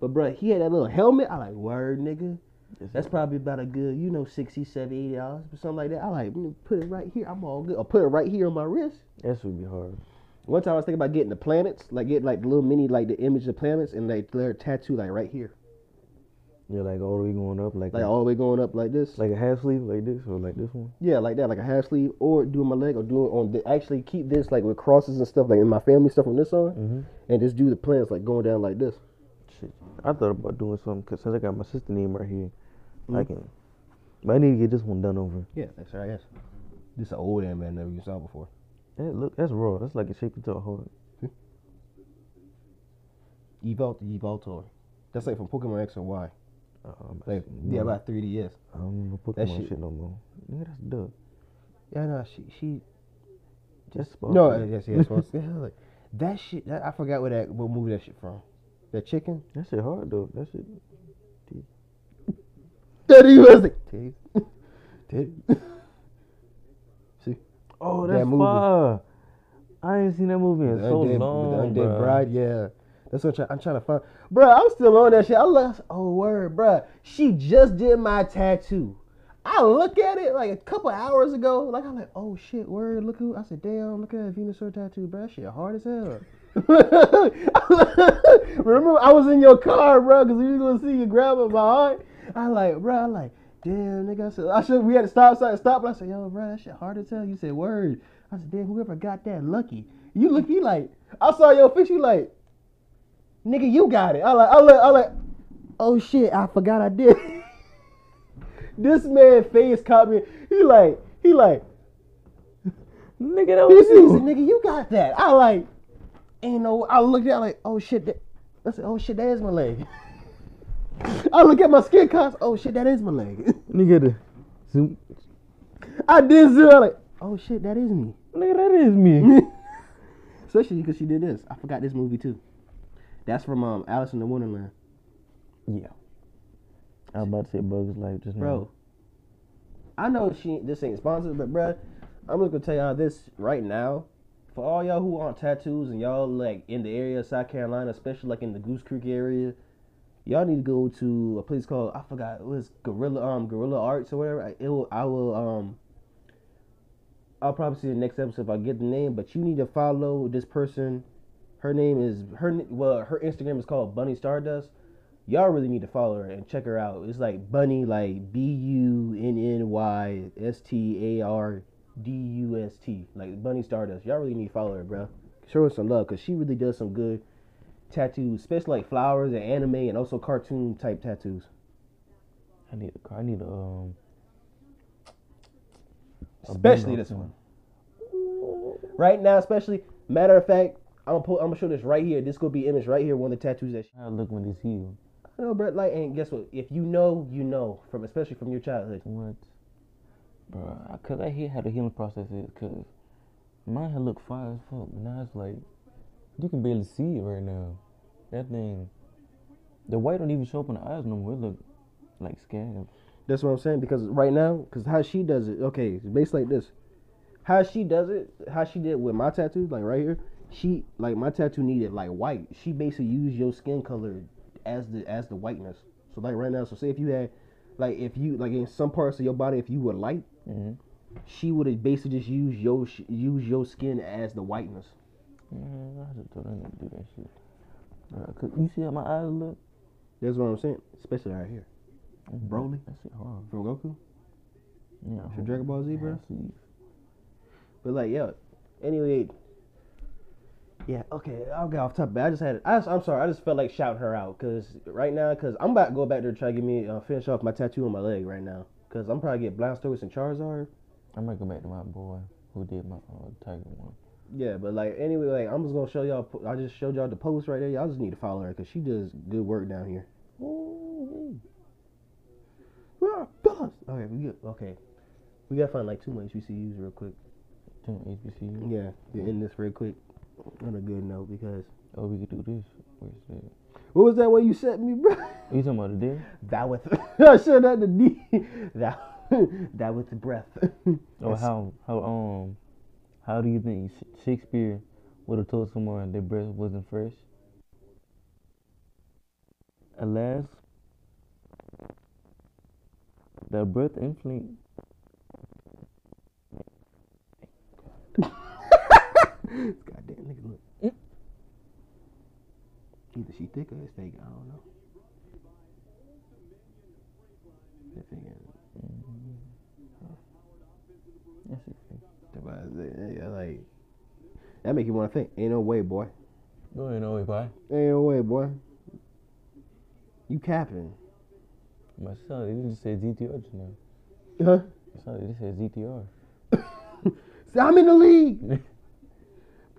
But bruh, he had that little helmet. I like word nigga. Yes, That's probably about a good, you know, 60, 70, 80 dollars, but something like that. I like put it right here. I'm all good. Or put it right here on my wrist. that should be hard. One time I was thinking about getting the planets, like get like the little mini, like the image of planets, and like their tattoo like right here, Yeah, like all the way going up, like like a, all the way going up like this. like a half sleeve, like this, or like this one. Yeah, like that, like a half sleeve, or do it my leg, or do it on the, actually keep this like with crosses and stuff, like in my family stuff on this side, Mm-hmm. and just do the planets like going down like this. Shit, I thought about doing something because since I got my sister name right here, I Mhm. can But I need to get this one done over. Yeah, that's right. Yes. This is an old man I never you saw before. Yeah, look, that's raw. That's like a shape into a whole. Evol Evoltor. That's like from Pokemon X and Y. Um, Like yeah, about 3DS. I don't That Pokemon shit- shit, no more. Nigga, that's duck. Yeah, no, she she That's no, sparkly. uh, yes, yes, yes. yeah, like, that shit. That, I forgot where that what movie that shit from. That chicken. That shit hard though. That shit. Teddy was like Teddy, Teddy. Oh, That that's movie. fire. I ain't seen that movie in The so Undead- long, the Undead bruh. Bride. Yeah, that's what I'm, try, I'm trying to find. Bro, I'm still on that shit. I look. Oh word, bro. She just did my tattoo. I look at it like a couple hours ago. Like I'm like, oh shit, word. Look who. I said, damn. Look at that Venusaur tattoo, bro. That shit hard as hell. Remember, I was in your car, bro, because we was gonna see you grab my heart. I like, bro. I like, damn, nigga. I said, I should. We had to stop, stop, stop. But I said, yo, bro, that shit hard to tell. You said, word. I said, damn, whoever got that lucky. You look, you like, I saw your fish. You like, nigga, you got it. I like, I like, I like. Oh shit, I forgot I did. this man face caught me. He like, he like. Nigga, that He was said, said, nigga, you got that. I like, ain't no. I looked at it like, oh shit, that. I said, oh shit, that is my leg. I look at my skin cast. Oh shit, that is my leg. Nigga, the zoom. I did zero. like, oh shit, that is me. Nigga, that is me. Especially because she did this. I forgot this movie too. That's from um Alice in the Wonderland. yeah. I was about to say Bugs Life just now. Bro, I know she this ain't sponsored, but bro, I'm just gonna tell y'all this right now. For all y'all who want tattoos and y'all like in the area of South Carolina, especially like in the Goose Creek area, y'all need to go to a place called I forgot it was Gorilla um Gorilla Arts or whatever. I- It will I will um I'll probably see the next episode if I get the name, but you need to follow this person. Her name is her well her Instagram is called Bunny Stardust y'all really need to follow her and check her out. It's like Bunny, like B U N N Y S T A R D U S T, like Bunny Stardust. Y'all really need to follow her, bro. Show her some love because she really does some good tattoos, especially like flowers and anime and also cartoon type tattoos. I need a car. I need a um. a Especially this one. Right now, especially matter of fact, I'm gonna put, I'm gonna show this right here. This gonna be image right here. One of the tattoos that she, I look when it's healed. I know, bro. Like, and guess what? If you know, you know from especially from your childhood. What? Bro, I, cause I hear how the healing process is. Cause mine had looked fine as fuck. but Now it's like you can barely see it right now. That thing, the white don't even show up in the eyes no more. It look like scabs. That's what I'm saying because right now, because how she does it, okay, it's basically like this. How she does it, how she did with my tattoo, like right here, she like my tattoo needed like white. She basically used your skin color as the as the whiteness. So like right now, so say if you had like if you like in some parts of your body, if you were light, Mm-hmm. she would have basically just used your use your skin as the whiteness. Man, I just told not to do that shit. Cause you see how my eyes look? That's what I'm saying, especially right here Broly? That shit hard. from Goku. Yeah. From Dragon Ball Z, bro. But like, yeah. Anyway, yeah. Okay, I'll get off topic. I just had. I I'm sorry. I just felt like shouting her out because right now, because I'm about to go back there to try to get me uh, finish off my tattoo on my leg right now. Because I'm probably get Blastoise and Charizard. I might go back to my boy who did my uh, Tiger one. Yeah, but like anyway, like I'm just gonna show y'all. I just showed y'all the post right there. Y'all just need to follow her because she does good work down here. Okay, we get okay. We gotta find like two more HBCUs real quick. Turn HBCU. Yeah, to end this real quick on a good note because Oh, we could do this. Where's that? what was that way you sent me, bro? You talking about the D? That with I should have the D. That that with the breath. Or how how um how do you think Shakespeare would have told someone their breath wasn't fresh? Alas, the breath inflate. Goddamn nigga, look. Either she thick or it's fake. I don't know. That thing is- That's it. Yeah, like that make you want to think. Ain't no way, boy. Go ahead, no way, bye. Ain't no way, boy. You capping? My son, he just said DTR just now. Huh? So this says ZTR. Say, I'm in the league.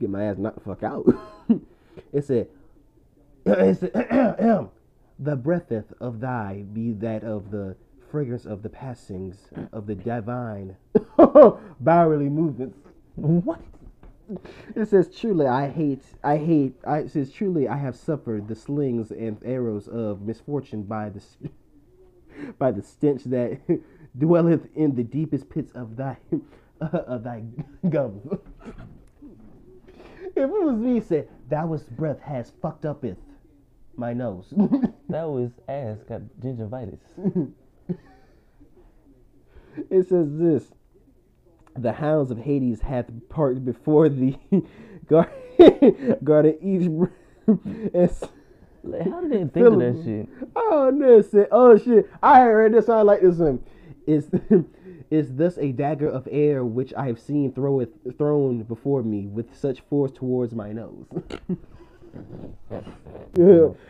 Get my ass knocked the fuck out. it said, it said um, the breatheth of thy be that of the fragrance of the passings of the divine bowerly movements. What? It says truly I hate I hate I it says truly I have suffered the slings and arrows of misfortune by the by the stench that dwelleth in the deepest pits of thy of thy gums. if it was me, said that was breath has fucked up with my nose. That was ass got gingivitis. it says this the hounds of hades hath parked before the garden garden each and Like, how did they think of that shit? oh no shit oh shit. I heard this. I like this one. Is is thus a dagger of air which i have seen throweth thrown before me with such force towards my nose.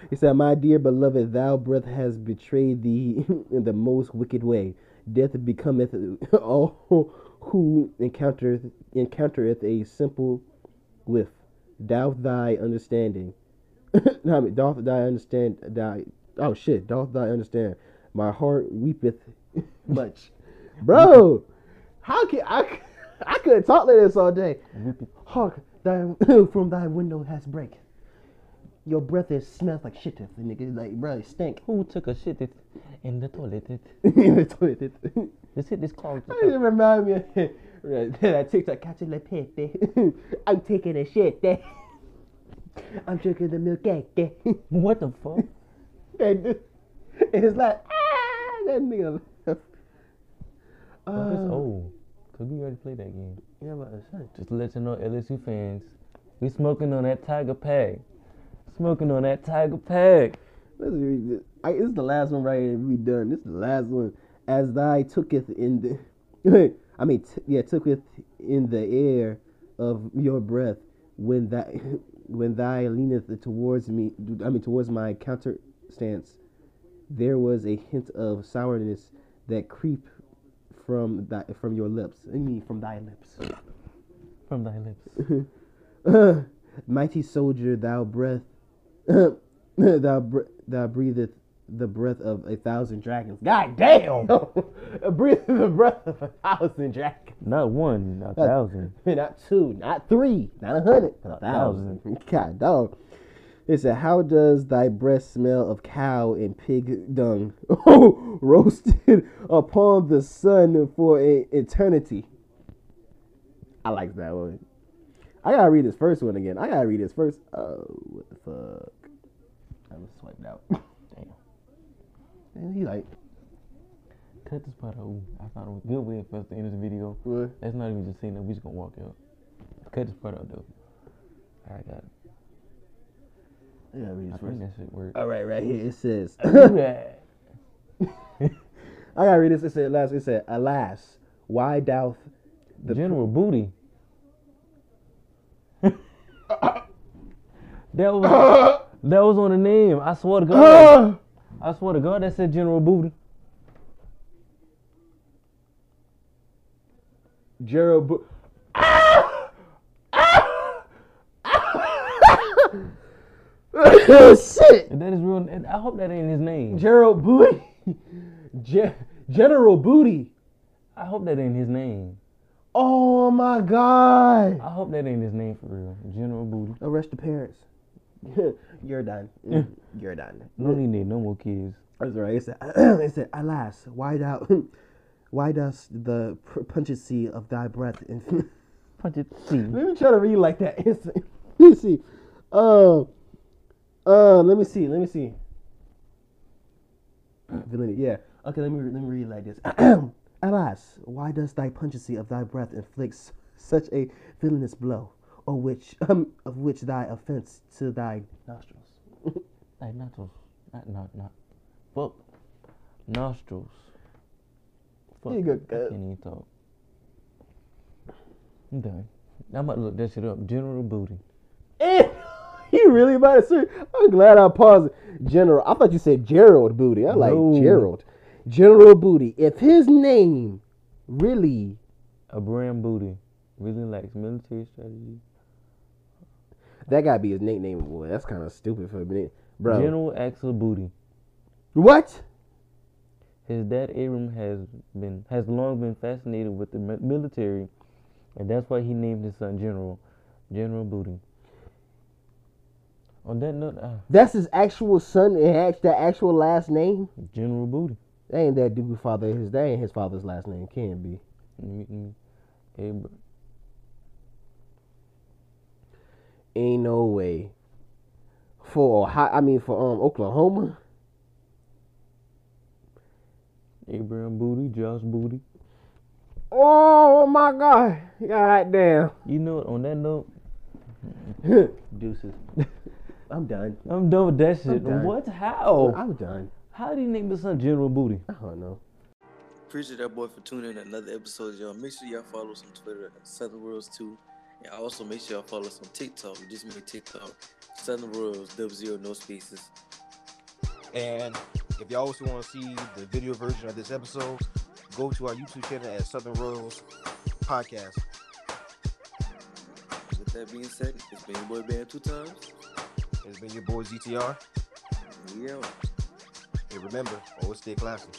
He said, My dear beloved, thou breath has betrayed thee in the most wicked way. Death becometh all who encountereth encountereth a simple whiff. Doth thy understanding. no, I mean, doth thy understand thy oh shit, doth thy understand. My heart weepeth much. Bro, how can I I couldn't talk like this all day. Hark, thy from thy window has break. Your breath is smells like shit, The nigga. Like, bro, it stink. Who took a shit it in the toilet? It In the toilet. this hit this clogged. It remind me of that TikTok catch the pet. I'm taking a shit. I'm drinking the milk. What the fuck? And it's like, ah, that nigga. Oh, it's Uh, old. Cause we already played that game. yeah, but it's Just to let you know, LSU fans, we smoking on that Tiger Pack. Smoking on that Tiger Pack. Let's read this. I, this is the last one right here. We done. This is the last one. As thy tooketh in the, I mean, t- yeah, tooketh in the air of your breath when that when thy leaneth towards me. I mean, towards my counter stance. There was a hint of sourness that creep from thy from your lips. I mean, from thy lips. From thy lips. Mighty soldier, thou breath, thou br- thou breatheth the breath of a thousand dragons. God damn! breathe the breath of a thousand dragons. Not one, not a thousand. Not two, not three, not a hundred, a thousand. God dog. It said, How does thy breath smell of cow and pig dung? Oh, roasted upon the sun for a eternity. I like that one. I gotta read this first one again. I gotta read this first. Oh, what the fuck? I was swiped out. Damn. And he like, Cut this part out. Ooh, I found a good way for us to end this video. what? That's not even just saying that. We just gonna walk out. Cut this part out though. Alright, got it. I gotta read I this think that shit work. All right, right here it says. I gotta read this. It said last. It said, "Alas, why doth the General Booty. that was that was on the name. I swear to God. I swear to God that said General Booty. Gerald Bo- Shit, And that is real. and I hope that ain't his name. Gerald Booty, Ge- General Booty. I hope that ain't his name. Oh my God! I hope that ain't his name for real. General Booty. Arrest the parents. You're done. You're done. No need no more kids. That's right. It said, it said, alas, why thou, why does the pr- pungency of thy breath and Punch Let me try to read like that. It's- let me see. Uh, uh, let me see. Let me see. Villainy. Yeah. Okay. Let me let me read like this. Alas, why does thy pungency of thy breath inflict such a villainous blow, or which um, of which thy offense to thy nostrils? Like nostrils. Not not not. Fuck. Nostrils. Fuck. You go, I can't even talk. I'm done. I'm about to look that shit up. General Booty. You really about to say? I'm glad I paused. General. I thought you said Gerald Booty. I like No. Gerald. General Booty. If his name really Abraham Booty really likes military strategy. That gotta be his nickname, boy. That's kind of stupid for a minute, bro. General Axel Booty. what? His dad Abram has been has long been fascinated with the military, and that's why he named his son General General Booty. On that note, uh, That's his actual son and act- that actual last name. General Booty. That ain't that dude father. His that ain't his father's last name. Can't be. Me- Abram. Ain't no way. For Ohio, I mean for um Oklahoma. Abraham Booty, Josh Booty. Oh my God! God damn. You know, what, on that note, deuces. I'm done. I'm done with that shit. done. What? How? I'm done. How do you name his son General Booty? I don't know. Appreciate that boy for tuning in another episode, y'all. Make sure y'all follow us on Twitter at Southern Royals 2. And also make sure y'all follow us on TikTok. We just made TikTok. Southern Royals, double zero, no spaces. And if y'all also want to see the video version of this episode, go to our YouTube channel at Southern Royals Podcast. With that being said, it's been your boy Band two times. It's been your boy ZTR. Yeah. And remember, always stay classy.